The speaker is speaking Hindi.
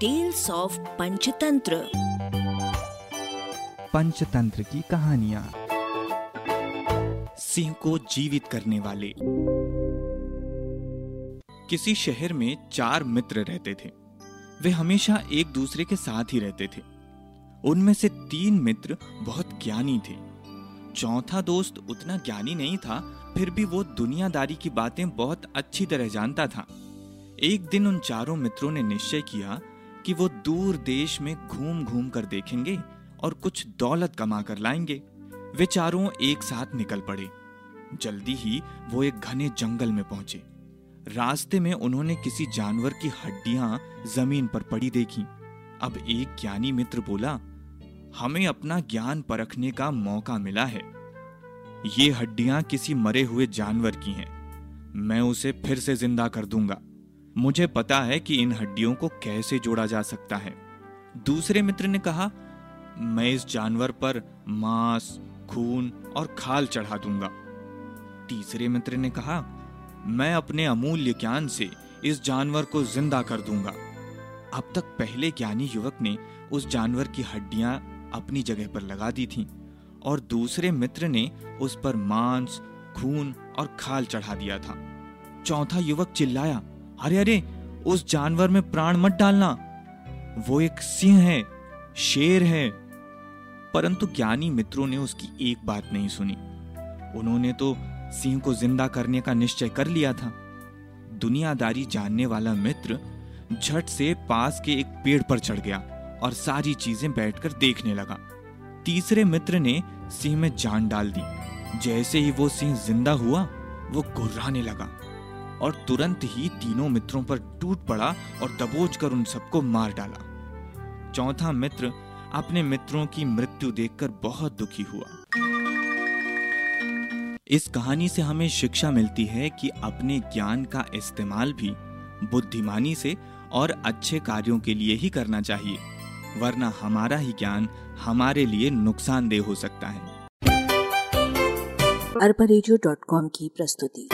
टेल्स ऑफ़ पंचतंत्र पंचतंत्र की कहानियाँ। सिंह को जीवित करने वाले। किसी शहर में चार मित्र रहते थे। वे हमेशा एक दूसरे के साथ ही रहते थे। उनमें से तीन मित्र बहुत ज्ञानी थे। चौथा दोस्त उतना ज्ञानी नहीं था फिर भी वो दुनियादारी की बातें बहुत अच्छी तरह जानता था। एक दिन उन चारों मित्रों ने निश्चय किया कि वो दूर देश में घूम घूम कर देखेंगे और कुछ दौलत कमा कर लाएँगे। वे चारों एक साथ निकल पड़े। जल्दी ही वो एक घने जंगल में पहुँचे। रास्ते में उन्होंने किसी जानवर की हड्डियाँ ज़मीन पर पड़ी देखी। अब एक ज्ञानी मित्र बोला, हमें अपना ज्ञान परखने का मौका मिला है। ये हड्डियाँ किसी मरे हुए जानवर की हैं। मैं उसे फिर से ज़िंदा कर दूँगा। मुझे पता है कि इन हड्डियों को कैसे जोड़ा जा सकता है। दूसरे मित्र ने कहा, मैं इस जानवर पर मांस, खून और खाल चढ़ा दूँगा। तीसरे मित्र ने कहा, मैं अपने अमूल्य ज्ञान से इस जानवर को ज़िंदा कर दूँगा। अब तक पहले ज्ञानी युवक ने उस जानवर की हड्डियाँ अपनी जगह पर लगा दी थीं और दूसरे मित्र ने उस पर मांस, खून और खाल चढ़ा दिया था। चौथा युवक चिल्लाया अरे अरे, उस जानवर में प्राण मत डालना। वो एक सिंह है, शेर है। परंतु ज्ञानी मित्रों ने उसकी एक बात नहीं सुनी। उन्होंने तो सिंह को ज़िंदा करने का निश्चय कर लिया था। दुनियादारी जानने वाला मित्र झट से पास के एक पेड़ पर चढ़ गया और सारी चीज़ें बैठकर देखने लगा। तीसरे मित्र ने सिंह में जान डाल दी। जैसे ही वो सिंह ज़िंदा हुआ, वो गुर्राने लगा। और तुरंत ही तीनों मित्रों पर टूट पड़ा और दबोच कर उन सबको मार डाला। चौथा मित्र अपने मित्रों की मृत्यु देखकर बहुत दुखी हुआ। इस कहानी से हमें शिक्षा मिलती है कि अपने ज्ञान का इस्तेमाल भी बुद्धिमानी से और अच्छे कार्यों के लिए ही करना चाहिए, वरना हमारा ही ज्ञान हमारे लिए नुकसानदेह हो सकता है। अरबा की प्रस्तुति।